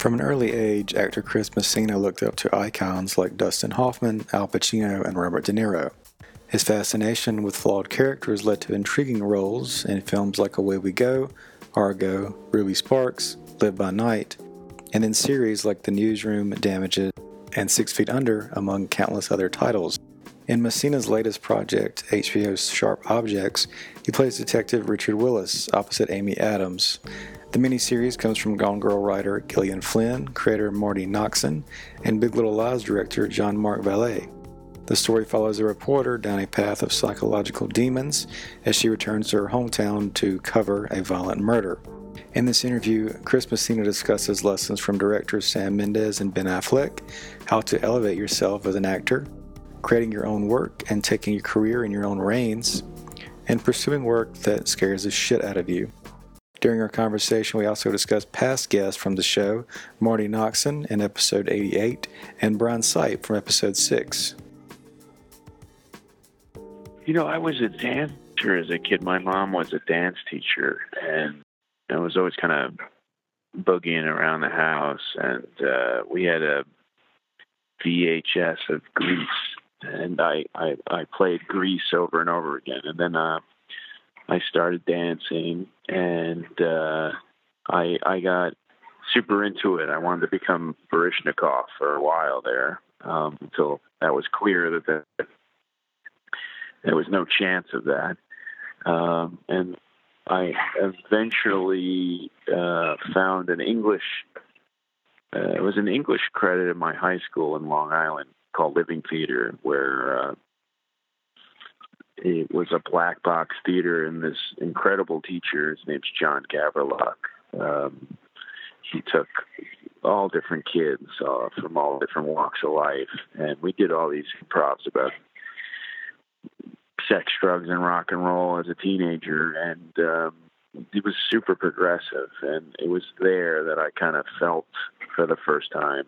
From an early age, actor Chris Messina looked up to icons like Dustin Hoffman, Al Pacino, and Robert De Niro. His fascination with flawed characters led to intriguing roles in films like Away We Go, Argo, Ruby Sparks, Live by Night, and in series like The Newsroom, Damages, and Six Feet Under, among countless other titles. In Messina's latest project, HBO's Sharp Objects, he plays Detective Richard Willis opposite Amy Adams. The miniseries comes from Gone Girl writer Gillian Flynn, creator Marty Noxon, and Big Little Lies director John Mark Vallée. The story follows a reporter down a path of psychological demons as she returns to her hometown to cover a violent murder. In this interview, Chris Messina discusses lessons from directors Sam Mendes and Ben Affleck, how to elevate yourself as an actor, creating your own work and taking your career in your own reins, and pursuing work that scares the shit out of you. During our conversation, we also discussed past guests from the show Marty Noxon in episode 88 and Bryan Sipe from episode 6. You know, I was a dancer as a kid. My mom was a dance teacher, and I was always kind of boogieing around the house. And uh, we had a VHS of Grease, and I, I I played Grease over and over again. And then uh, I started dancing, and uh, I I got super into it. I wanted to become Baryshnikov for a while there um, until that was clear that the, there was no chance of that. Um, and I eventually uh, found an English. Uh, it was an English credit in my high school in Long Island called Living Theater, where uh, it was a black box theater, and this incredible teacher, his name's John Gaverlock. Um, he took all different kids uh, from all different walks of life, and we did all these improvs about sex, drugs, and rock and roll as a teenager, and um, it was super progressive. And it was there that I kind of felt for the first time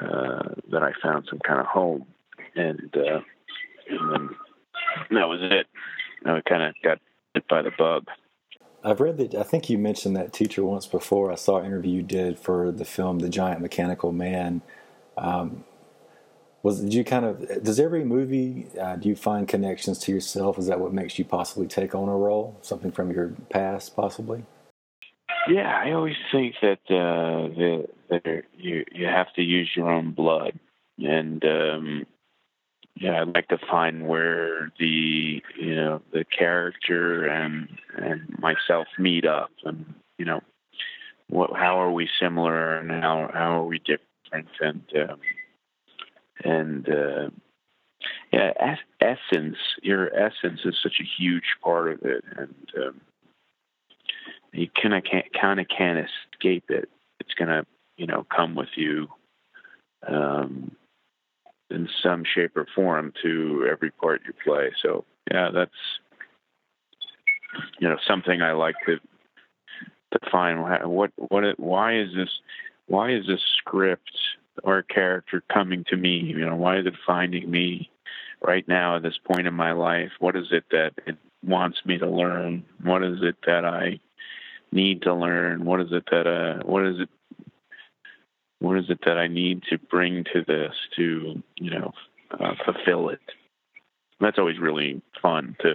uh, that I found some kind of home, and, uh, and then that was it. I kind of got bit by the bug. I've read that, I think you mentioned that teacher once before. I saw an interview you did for the film The Giant Mechanical Man. Um, was did you kind of does every movie uh, do you find connections to yourself is that what makes you possibly take on a role something from your past possibly yeah i always think that uh the, that you you have to use your own blood and um yeah i'd like to find where the you know the character and and myself meet up and you know what how are we similar and how how are we different and um and uh, yeah, es- essence. Your essence is such a huge part of it, and um, you kind of can't kind of can't escape it. It's gonna, you know, come with you um, in some shape or form to every part you play. So yeah, that's you know something I like to to find. What what it, why is this why is this script or character coming to me? You know, why is it finding me? right now at this point in my life? What is it that it wants me to learn? What is it that I need to learn? What is it that uh what is it what is it that I need to bring to this to you know uh, fulfill it? That's always really fun to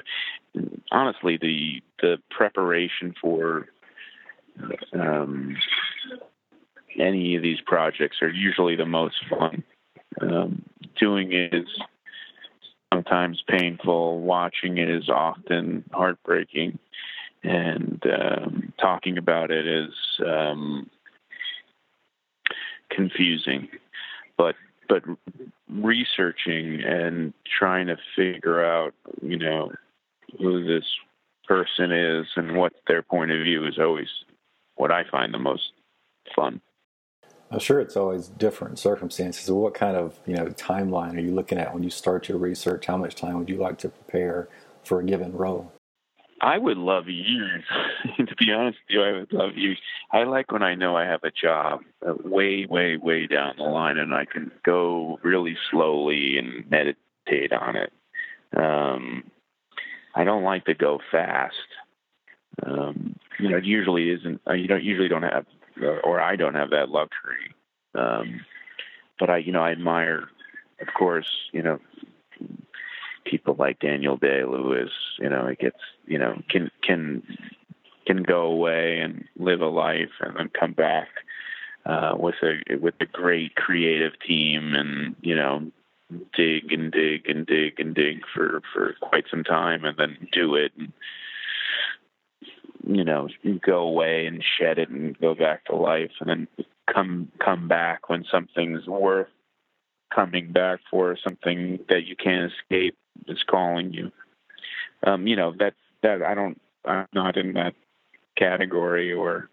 honestly the the preparation for um, any of these projects are usually the most fun. Um, doing it is sometimes painful. Watching it is often heartbreaking, and um, talking about it is um, confusing. But but researching and trying to figure out, you know, who this person is and what their point of view is always what I find the most fun. I'm sure it's always different circumstances. What kind of you know timeline are you looking at when you start your research? How much time would you like to prepare for a given role? I would love years. to be honest with you, I would love years. I like when I know I have a job uh, way, way, way down the line, and I can go really slowly and meditate on it. Um, I don't like to go fast. Um, you know, it usually isn't. Uh, you don't usually don't have, or I don't have that luxury. Um, but I, you know, I admire, of course, you know, people like Daniel Day Lewis, you know, it gets, you know, can can can go away and live a life and then come back uh, with a with a great creative team and you know dig and dig and dig and dig for for quite some time and then do it and you know go away and shed it and go back to life and then come come back when something's worth coming back for something that you can't escape is calling you. Um, you know that that I don't I'm not in that category or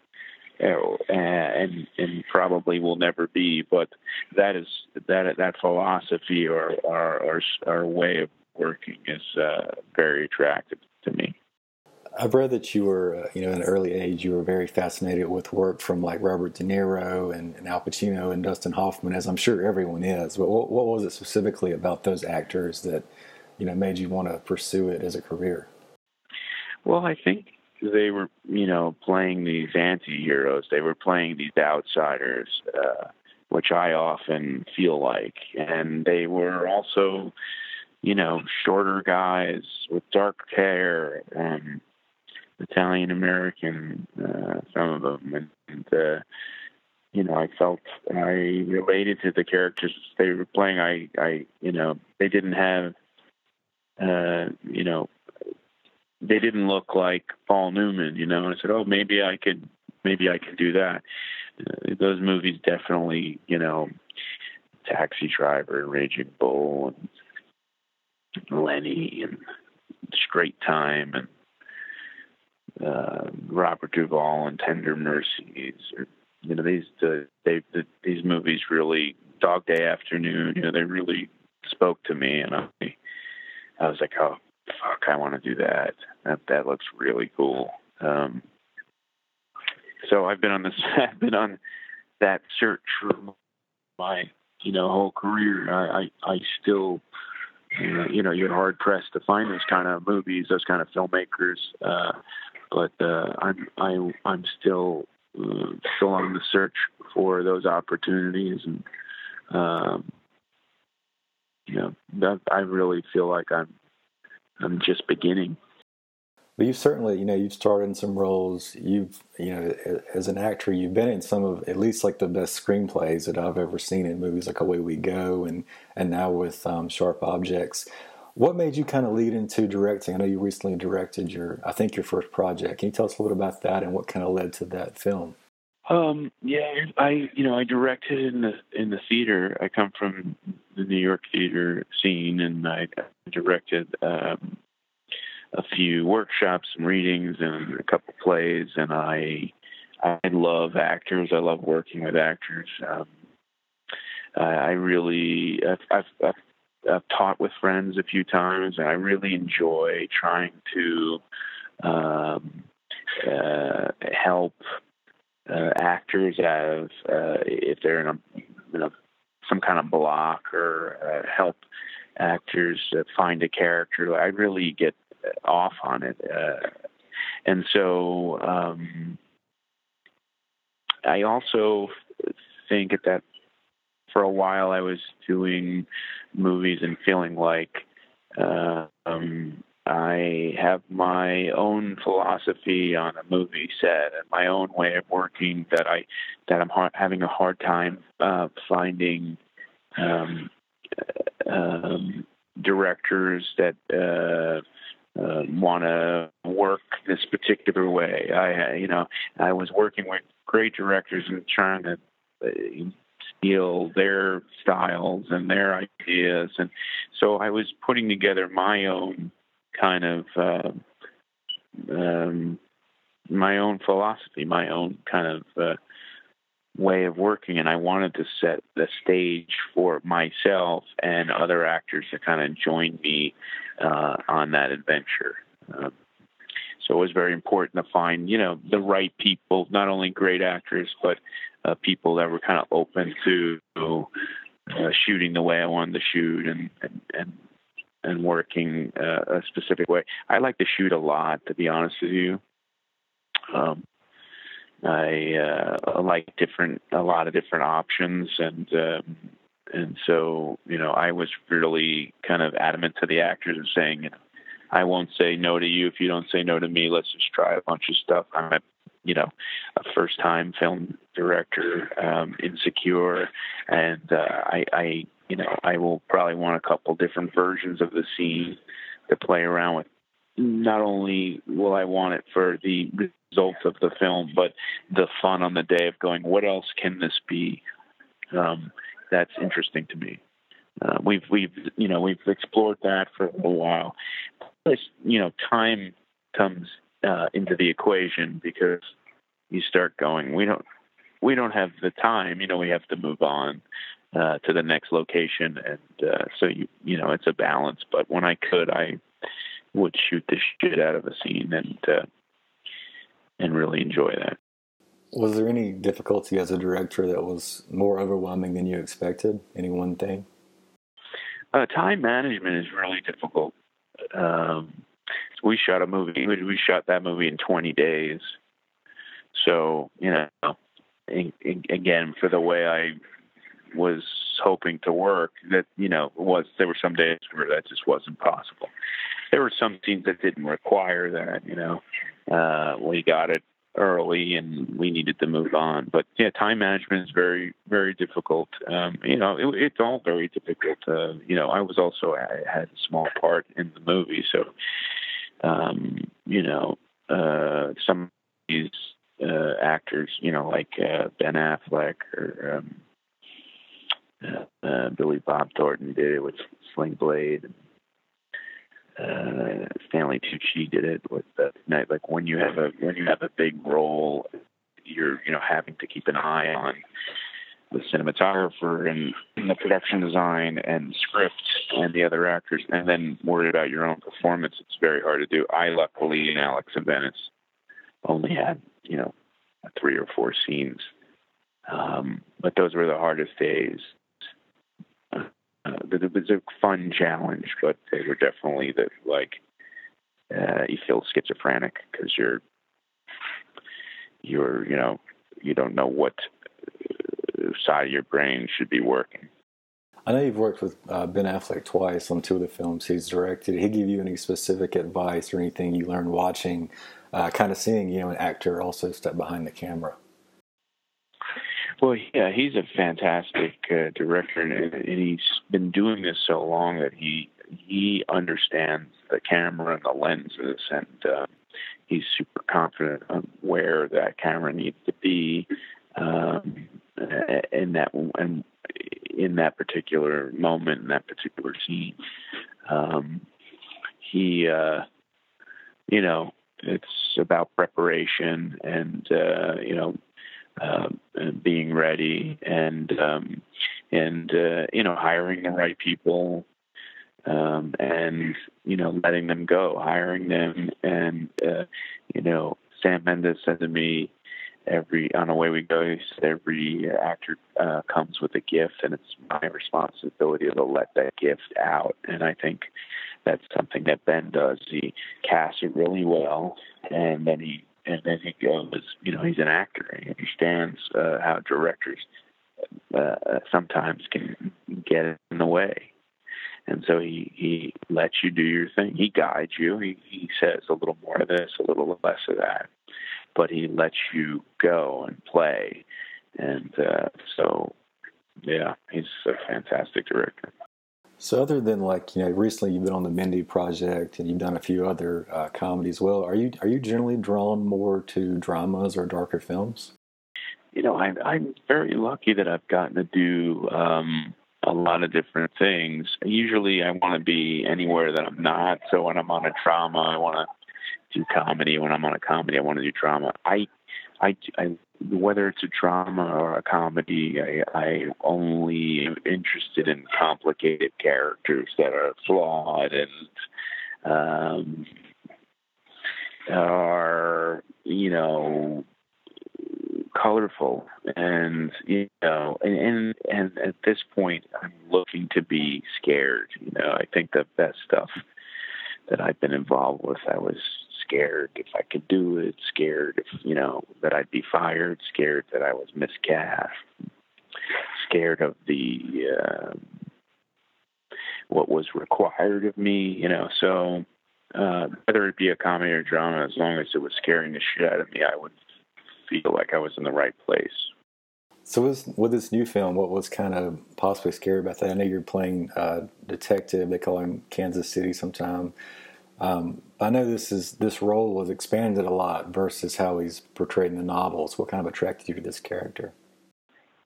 uh, and and probably will never be. But that is that that philosophy or our our, way of working is uh, very attractive to me. I've read that you were, uh, you know, in an early age, you were very fascinated with work from like Robert De Niro and, and Al Pacino and Dustin Hoffman, as I'm sure everyone is. But what, what was it specifically about those actors that, you know, made you want to pursue it as a career? Well, I think they were, you know, playing these anti-heroes. They were playing these outsiders, uh, which I often feel like, and they were also, you know, shorter guys with dark hair and Italian American, uh, some of them, and, and uh, you know, I felt I related to the characters they were playing. I, I, you know, they didn't have, uh, you know, they didn't look like Paul Newman, you know. And I said, oh, maybe I could, maybe I could do that. Uh, those movies definitely, you know, Taxi Driver, and Raging Bull, and Lenny, and Straight Time, and uh, Robert Duvall and Tender Mercies. Or, you know, these uh, they the, these movies really Dog Day Afternoon. You know, they really spoke to me, and I I was like, oh fuck, I want to do that. That that looks really cool. Um, so I've been on this. I've been on that search for my you know whole career. I I, I still. You know, you're hard pressed to find those kind of movies, those kind of filmmakers. Uh, but uh, I'm I, I'm still uh, still on the search for those opportunities, and um, you know that I really feel like I'm I'm just beginning. But you've certainly, you know, you've started in some roles. You've, you know, as an actor, you've been in some of at least like the best screenplays that I've ever seen in movies like Away We Go, and and now with um, Sharp Objects. What made you kind of lead into directing? I know you recently directed your, I think your first project. Can you tell us a little bit about that and what kind of led to that film? Um, yeah, I you know I directed in the in the theater. I come from the New York theater scene, and I directed um, a few workshops and readings and a couple plays. And I I love actors. I love working with actors. Um, I really I've, I've, I've I've taught with friends a few times, and I really enjoy trying to um, uh, help uh, actors have uh, if they're in a, in a some kind of block or uh, help actors find a character. I really get off on it, uh, and so um, I also think at that for a while I was doing movies and feeling like uh, um, I have my own philosophy on a movie set and my own way of working that I that I'm ha- having a hard time uh, finding um, um, directors that uh, uh, want to work this particular way. I you know I was working with great directors and trying to uh, steal their styles and their ideas and so I was putting together my own kind of uh, um, my own philosophy, my own kind of uh, way of working, and I wanted to set the stage for myself and other actors to kind of join me uh, on that adventure. Um, so it was very important to find, you know, the right people, not only great actors, but uh, people that were kind of open to uh, shooting the way I wanted to shoot and, and, and and working uh, a specific way. I like to shoot a lot, to be honest with you. Um, I uh, like different, a lot of different options, and um, and so you know, I was really kind of adamant to the actors of saying, you know, I won't say no to you if you don't say no to me. Let's just try a bunch of stuff. I'm a, you know, a first-time film director, um, insecure, and uh, I, I you know, I will probably want a couple different versions of the scene to play around with. Not only will I want it for the results of the film, but the fun on the day of going, what else can this be? Um, that's interesting to me. Uh, we've we've you know we've explored that for a while. Plus, you know, time comes uh, into the equation because you start going. We don't we don't have the time. You know, we have to move on uh, to the next location, and uh, so you you know it's a balance. But when I could, I would shoot the shit out of a scene and uh, and really enjoy that. Was there any difficulty as a director that was more overwhelming than you expected? Any one thing? Uh, time management is really difficult. Um, we shot a movie. We shot that movie in 20 days. So you know, again, for the way I was hoping to work that you know was there were some days where that just wasn't possible there were some scenes that didn't require that you know uh we got it early and we needed to move on but yeah time management is very very difficult um you know it, it's all very difficult uh you know i was also i had a small part in the movie so um you know uh some of these uh actors you know like uh ben affleck or um uh, Billy Bob Thornton did it with Sling Blade. Uh, Stanley Tucci did it with the night. Like when you have a when you have a big role, you're you know having to keep an eye on the cinematographer and, and the production design and script and the other actors, and then worry about your own performance. It's very hard to do. I luckily in Alex of Venice only had you know three or four scenes, um, but those were the hardest days uh, it was a fun challenge, but they were definitely that like uh, you feel schizophrenic because you're you're you know you don't know what side of your brain should be working. I know you've worked with uh, Ben Affleck twice on two of the films he's directed. Did he give you any specific advice or anything you learned watching, uh, kind of seeing you know an actor also step behind the camera? Well, yeah, he's a fantastic uh, director, and, and he's been doing this so long that he he understands the camera and the lenses, and uh, he's super confident on where that camera needs to be um, in that and in that particular moment in that particular scene. Um, he, uh, you know, it's about preparation and uh, you know uh, being ready and um, and uh, you know hiring the right people um, and you know letting them go, hiring them, and uh, you know Sam Mendes said to me, every on away we go. Every actor uh, comes with a gift, and it's my responsibility to let that gift out. And I think that's something that Ben does. He casts it really well, and then he and then he goes. You know, he's an actor. He understands uh, how directors uh, sometimes can get in the way. And so he, he lets you do your thing. He guides you. He, he says a little more of this, a little less of that but he lets you go and play. And uh, so, yeah, he's a fantastic director. So, other than like you know, recently you've been on the Mindy project and you've done a few other uh, comedies. Well, are you are you generally drawn more to dramas or darker films? You know, I'm I'm very lucky that I've gotten to do um, a lot of different things. Usually, I want to be anywhere that I'm not. So when I'm on a drama, I want to do comedy. When I'm on a comedy, I want to do drama. I, I, I whether it's a drama or a comedy, I, I only am interested in complicated characters that are flawed and um, are, you know, colorful and you know and, and and at this point i'm looking to be scared you know i think the best stuff that i've been involved with i was scared if I could do it, scared if, you know, that I'd be fired, scared that I was miscast, scared of the, uh, what was required of me, you know, so, uh, whether it be a comedy or drama, as long as it was scaring the shit out of me, I would feel like I was in the right place. So with, with this new film, what was kind of possibly scary about that? I know you're playing uh, detective. They call him Kansas City sometime. Um, I know this is this role was expanded a lot versus how he's portrayed in the novels. What kind of attracted you to this character?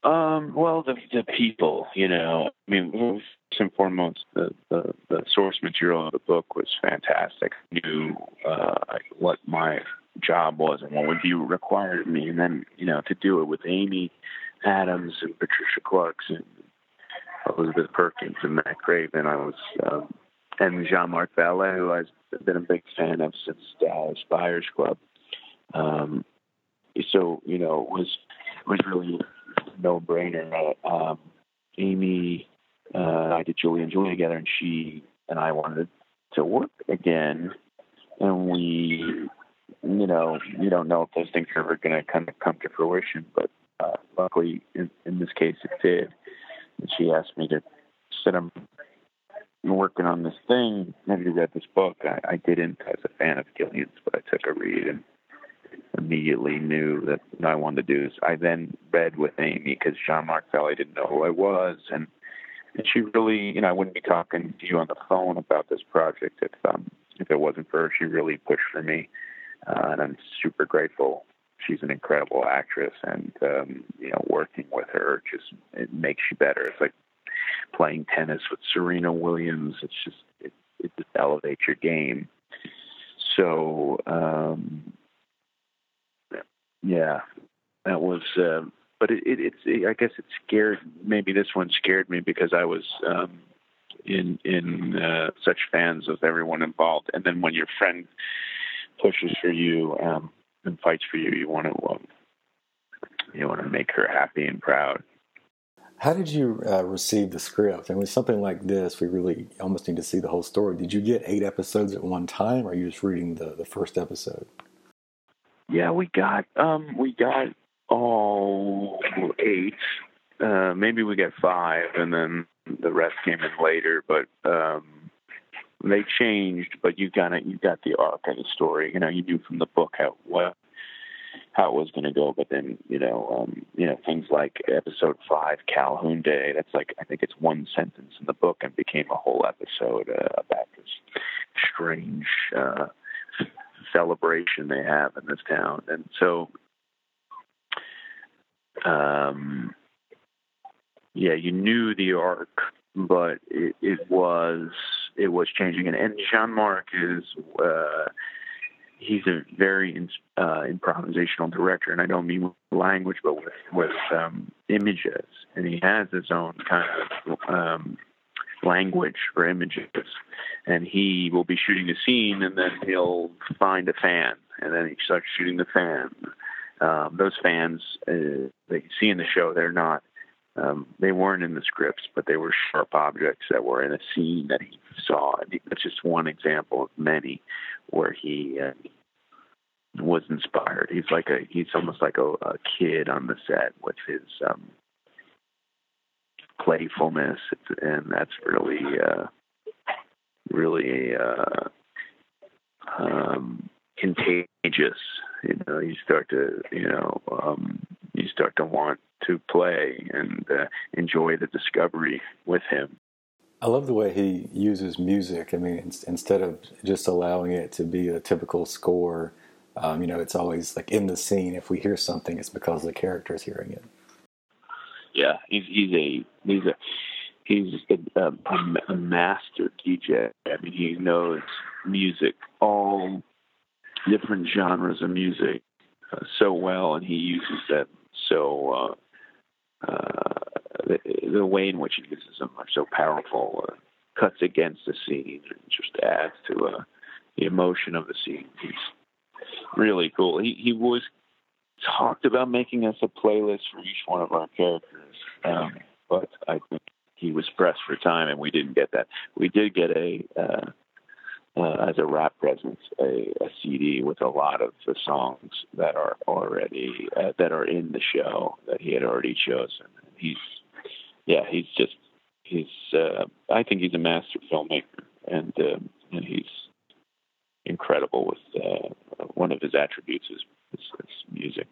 Um, well, the the people, you know, I mean, first and foremost, the, the, the source material of the book was fantastic. I knew uh, what my job was and what would be required of me, and then you know to do it with Amy Adams and Patricia Clarkson, Elizabeth Perkins and Matt Craven, I was um, and Jean Marc Vallée, who Been a big fan of since Dallas Buyers Club. Um, so you know, it was was really no brainer. Um, Amy, uh, I did Julie and Julia together, and she and I wanted to work again, and we, you know, you don't know if those things are ever going to kind of come to fruition, but uh, luckily, in, in this case, it did. And she asked me to sit working on this thing. Have you read this book? I, I didn't as a fan of Gillian's, but I took a read and immediately knew that what I wanted to do is I then read with Amy because Jean Marc Vallée didn't know who I was and and she really you know I wouldn't be talking to you on the phone about this project if um if it wasn't for her. She really pushed for me, uh, and I'm super grateful. She's an incredible actress, and um, you know, working with her just it makes you better. It's like playing tennis with Serena Williams. It's just it, it just elevates your game. So um, yeah, that was. Uh, but it, it, it's. It, I guess it scared. Maybe this one scared me because I was um, in in uh, such fans of everyone involved, and then when your friend pushes for you um, and fights for you, you want to um, you want to make her happy and proud. How did you uh, receive the script? And with something like this, we really almost need to see the whole story. Did you get eight episodes at one time, or are you just reading the, the first episode? Yeah, we got um, we got all eight. Uh, maybe we got five, and then the rest came in later. But um, they changed. But you got it. You got the arc of the story. You know, you knew from the book how what how it was going to go. But then, you know, um, you know, things like episode five, Calhoun Day. That's like I think it's one sentence in the book and became a whole episode uh, about this strange uh, celebration they have in this town. And so, um, yeah, you knew the arc, but it, it was it was changing. And, and Jean Marc is. Uh, he's a very uh, improvisational director, and I don't mean with language, but with with um, images. And he has his own kind of um, language for images. And he will be shooting a scene, and then he'll find a fan, and then he starts shooting the fan, um, those fans uh, that you see in the show, they're not. Um, they weren't in the scripts, but they were sharp objects that were in a scene that he saw. That's just one example of many where he uh, was inspired. He's like a he's almost like a, a kid on the set with his um, playfulness, and that's really uh, really uh, um, contagious. You know, you start to you know um, you start to want to play and uh, enjoy the discovery with him. I love the way he uses music. I mean, instead of just allowing it to be a typical score, um, you know, it's always like in the scene. If we hear something, it's because the character is hearing it. Yeah, he's he's a he's a he's a, a, a master DJ. I mean, he knows music, all different genres of music, uh, so well, and he uses them so. Uh, the, the way in which he uses them are so powerful. Uh, cuts against the scene and just adds to uh, the emotion of the scene. He's really cool. He he was talked about making us a playlist for each one of our characters, um, but I think he was pressed for time, and we didn't get that. We did get a uh, uh, as a rap presence a, a, CD with a lot of the songs that are already uh, that are in the show that he had already chosen. He's yeah, he's just he's uh, I think he's a master filmmaker, and uh, and he's incredible with uh, one of his attributes is, is, is music.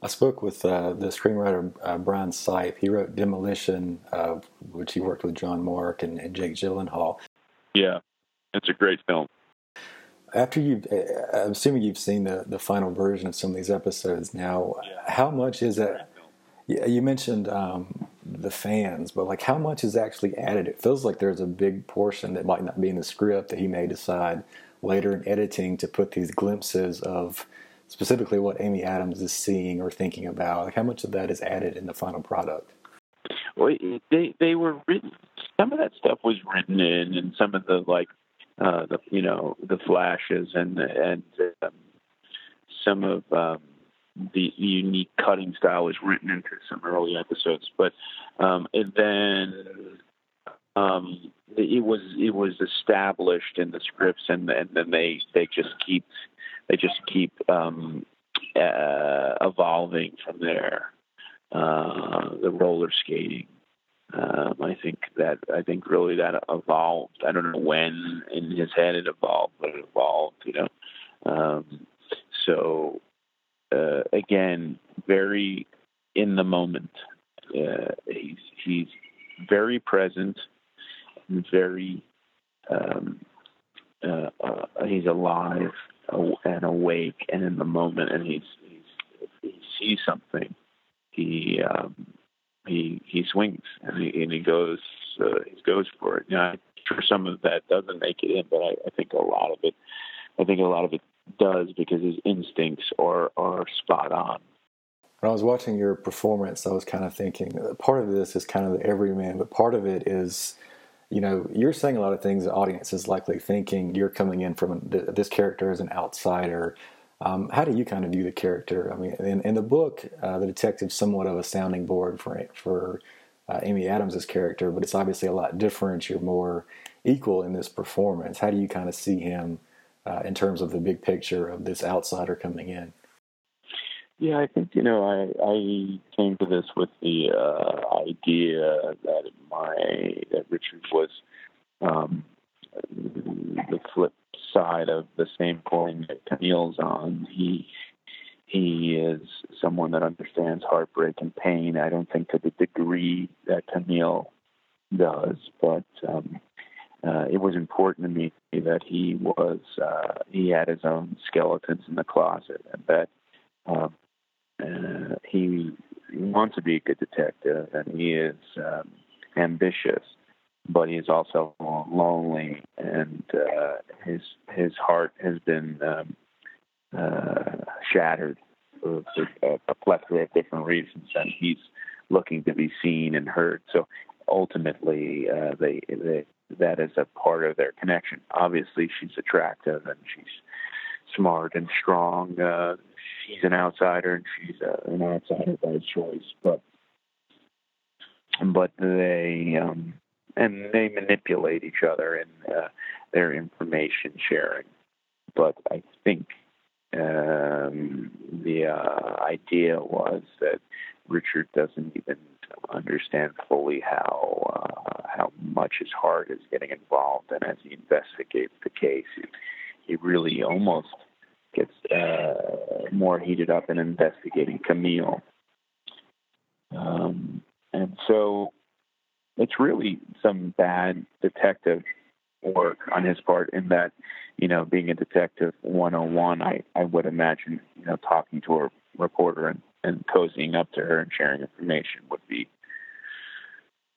I spoke with uh, the screenwriter uh, Bryan Sipe. He wrote Demolition, uh, which he worked with John Mark and, and, Jake Gyllenhaal. Yeah, it's a great film. After you, uh, I'm assuming you've seen the, the final version of some of these episodes now. Yeah. How much is that? Yeah, you mentioned um, the fans, but like how much is actually added? It feels like there's a big portion that might not be in the script that he may decide later in editing to put these glimpses of specifically what Amy Adams is seeing or thinking about? Like how much of that is added in the final product? Well, they they were written. Some of that stuff was written in, and some of the like uh, the you know the flashes and and um, some of um, the, unique cutting style was written into some early episodes. But um, and then um, it was it was established in the scripts, and, and then they they just keep they just keep um, uh, evolving from there. Uh, the roller skating. Um, I think that I think really that evolved. I don't know when in his head it evolved, but it evolved. You know, um, so uh, again, very in the moment. Uh, he's he's very present and very um, uh, uh, he's alive and awake and in the moment, and he's, he's he sees something, he um, he he swings and he, and he goes uh, he goes for it. You know, I'm sure some of that doesn't make it in, but I, I think a lot of it, I think a lot of it does because his instincts are are spot on. When I was watching your performance, I was kind of thinking part of this is kind of the everyman, but part of it is you know, you're saying a lot of things the audience is likely thinking you're coming in from this character as an outsider. Um, how do you kind of view the character? I mean, in, in the book, uh, the detective's somewhat of a sounding board for for uh, Amy Adams's character, but it's obviously a lot different. You're more equal in this performance. How do you kind of see him uh, in terms of the big picture of this outsider coming in? Yeah, I think you know I I came to this with the uh, idea that my that Richard was um, the flip side of the same coin that Camille's on. He he is someone that understands heartbreak and pain. I don't think to the degree that Camille does, but um, uh, it was important to me that he was uh, he had his own skeletons in the closet, and that um, uh, he wants to be a good detective, and he is um, ambitious, but he is also lonely, and uh, his his heart has been um, uh, shattered for, for a, plethora of different reasons, and he's looking to be seen and heard. So ultimately, uh, they, they that is a part of their connection. Obviously, she's attractive and she's smart and strong. Uh, he's an outsider and she's uh, an outsider by choice, but but they um, and they manipulate each other in uh, their information sharing. But I think um, the uh, idea was that Richard doesn't even understand fully how uh, how much his heart is getting involved, and as he investigates the case, he, really almost gets uh, more heated up in investigating Camille. Um, and so it's really some bad detective work on his part in that, you know, being a detective 101, I, I would imagine, you know, talking to a reporter and, and cozying up to her and sharing information would be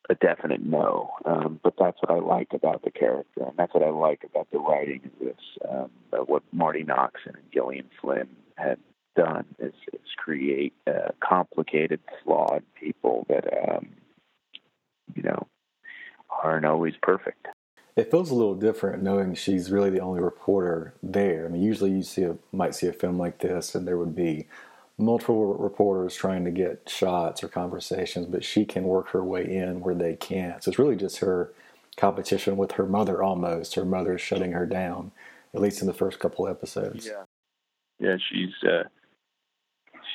a definite no. Um, but that's what I like about the character, and that's what I like about the writing of this. Um, what Marty Noxon and Gillian Flynn had done is, is create uh, complicated, flawed people that, um, you know, aren't always perfect. It feels a little different knowing she's really the only reporter there. I mean, usually you see a, might see a film like this, and there would be multiple reporters trying to get shots or conversations, but she can work her way in where they can't. So it's really just her competition with her mother almost. Her mother is shutting her down, at least in the first couple episodes. Yeah, yeah, she's uh,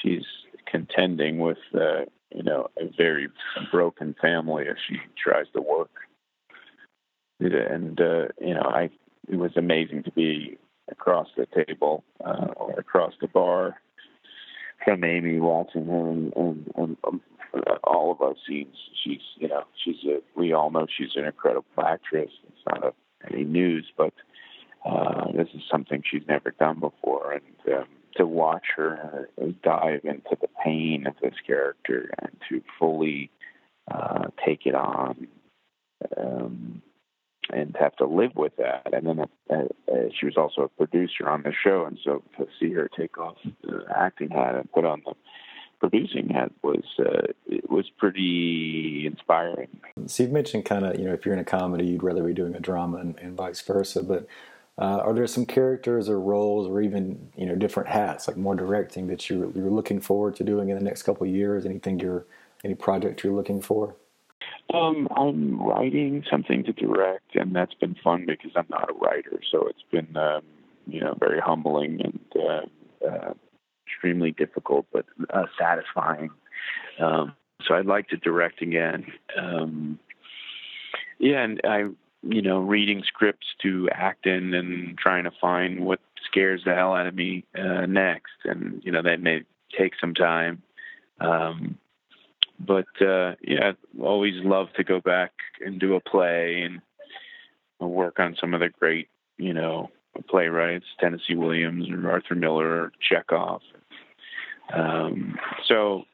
she's contending with uh, you know a very broken family as she tries to work. And uh, you know, I it was amazing to be across the table uh, or across the bar from Amy watching her and, and, and um, all of our scenes. She's, you know, she's a, we all know she's an incredible actress. It's not a, any news, but uh, this is something she's never done before. And um, to watch her dive into the pain of this character and to fully uh, take it on um, and have to live with that. And then uh, uh, she was also a producer on the show, and so to see her take off the acting hat and put on the producing hat was uh, it was pretty inspiring. So you've mentioned kind of you know if you're in a comedy, you'd rather be doing a drama and, and vice versa, but. Uh, are there some characters or roles or even you know different hats like more directing that you're, you're looking forward to doing in the next couple of years anything you're any project you're looking for um, I'm writing something to direct, and that's been fun because I'm not a writer. So it's been, um, you know, very humbling and uh, uh, extremely difficult, but uh, satisfying. Um, so I'd like to direct again. Um, yeah, and I, you know, reading scripts to act in and trying to find what scares the hell out of me uh, next, and you know that may take some time. Um, but uh, yeah, always love to go back and do a play and work on some of the great, you know, playwrights, Tennessee Williams or Arthur Miller or Chekhov. Um, so,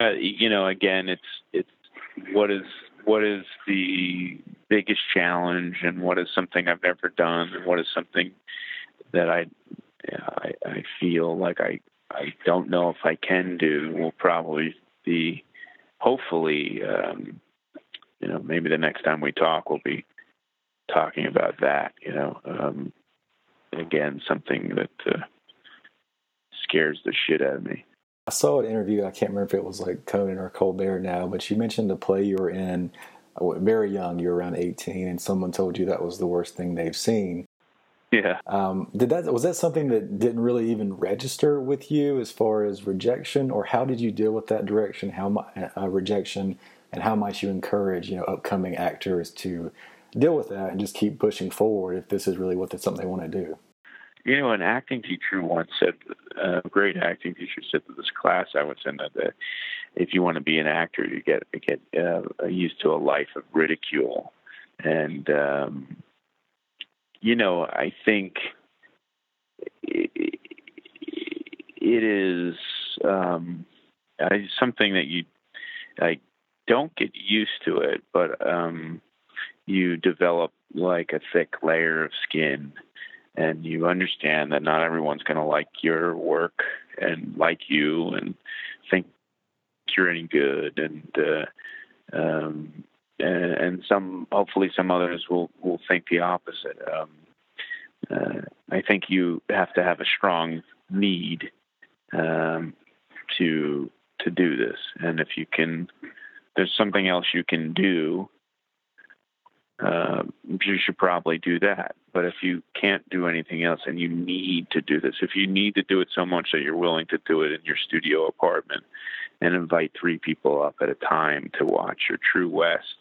uh, you know, again, it's it's what is what is the biggest challenge, and what is something I've never done, and what is something that I I, I feel like I I don't know if I can do will probably be hopefully, um, you know, maybe the next time we talk, we'll be talking about that. You know, um, again, something that uh, scares the shit out of me. I saw an interview. I can't remember if it was like Conan or Colbert now, but you mentioned the play you were in uh, very young. You were around eighteen, and someone told you that was the worst thing they've seen. Yeah. Um, did that was that something that didn't really even register with you as far as rejection, or how did you deal with that direction? How uh, rejection, and how might you encourage you know upcoming actors to deal with that and just keep pushing forward if this is really what something they want to do? You know, an acting teacher once said, a great acting teacher said to this class I was in that, that if you want to be an actor, you get get uh, used to a life of ridicule, and um, you know, I think it, it is um, something that you I don't get used to it, but um, you develop like a thick layer of skin, and you understand that not everyone's going to like your work and like you and think you're any good, and uh, um, and, some hopefully some others will will think the opposite. Um, uh, I think you have to have a strong need um, to to do this. And if you can, there's something else you can do. Uh, you should probably do that. But if you can't do anything else and you need to do this, if you need to do it so much that you're willing to do it in your studio apartment and invite three people up at a time to watch your True West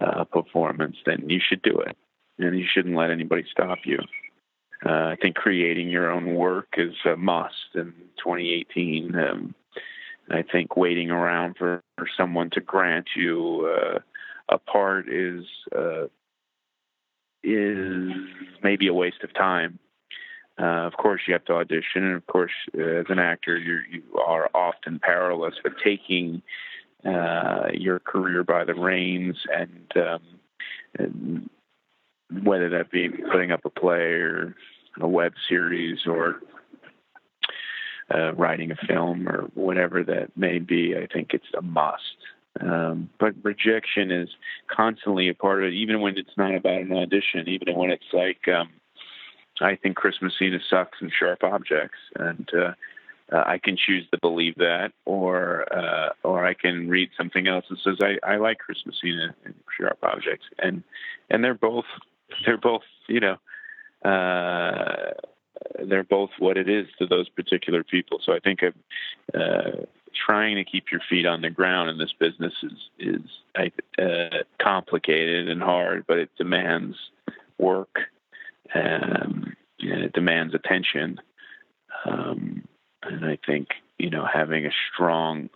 uh, performance, then you should do it. And you shouldn't let anybody stop you. Uh, I think creating your own work is a must in 2018. Um, I think waiting around for, for someone to grant you uh, a part is uh, is maybe a waste of time. Uh, of course, you have to audition, and of course, uh, as an actor, you you are often powerless. But taking uh, your career by the reins, and, um, and whether that be putting up a play or a web series or uh, writing a film or whatever that may be, I think it's a must. Um, but rejection is constantly a part of it, even when it's not about an audition, even when it's like, um, I think Chris Messina sucks in Sharp Objects, and uh, uh, I can choose to believe that, or uh, or I can read something else that says I, I like Chris Messina in Sharp Objects, and and they're both they're both you know uh, they're both what it is to those particular people. So I think uh, trying to keep your feet on the ground in this business is is uh, complicated and hard, but it demands work um, and it demands attention. Um, and I think you know having a strong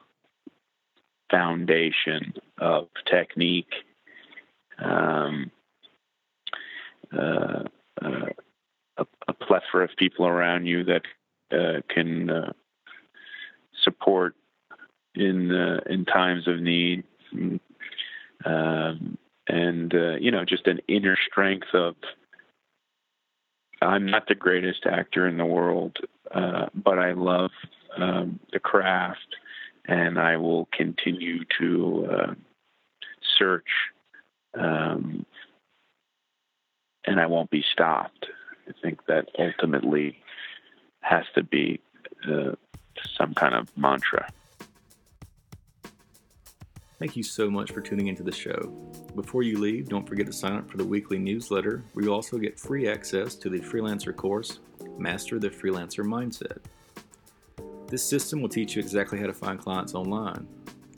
foundation of technique. Um, uh, uh, a, a, plethora of people around you that uh, can uh, support in uh, in times of need, um, and uh, you know, just an inner strength of. I'm not the greatest actor in the world, but I love um, the craft, and I will continue to search um, and I won't be stopped. I think that ultimately has to be uh, some kind of mantra. Thank you so much for tuning into the show. Before you leave, don't forget to sign up for the weekly newsletter, where you also get free access to the freelancer course, Master the Freelancer Mindset. This system will teach you exactly how to find clients online,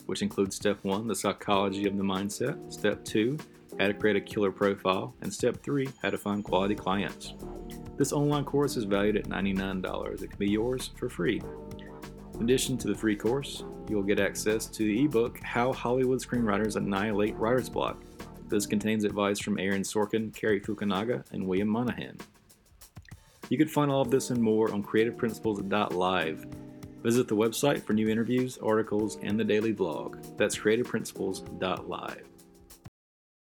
which includes step one, the psychology of the mindset, step two, how to create a killer profile, and step three, how to find quality clients. This online course is valued at $99. It can be yours for free. In addition to the free course, you'll get access to the ebook How Hollywood Screenwriters Annihilate Writer's Block. This contains advice from Aaron Sorkin, Cary Fukunaga, and William Monahan. You can find all of this and more on creativeprinciples.live. Visit the website for new interviews, articles, and the daily blog. That's creativeprinciples.live.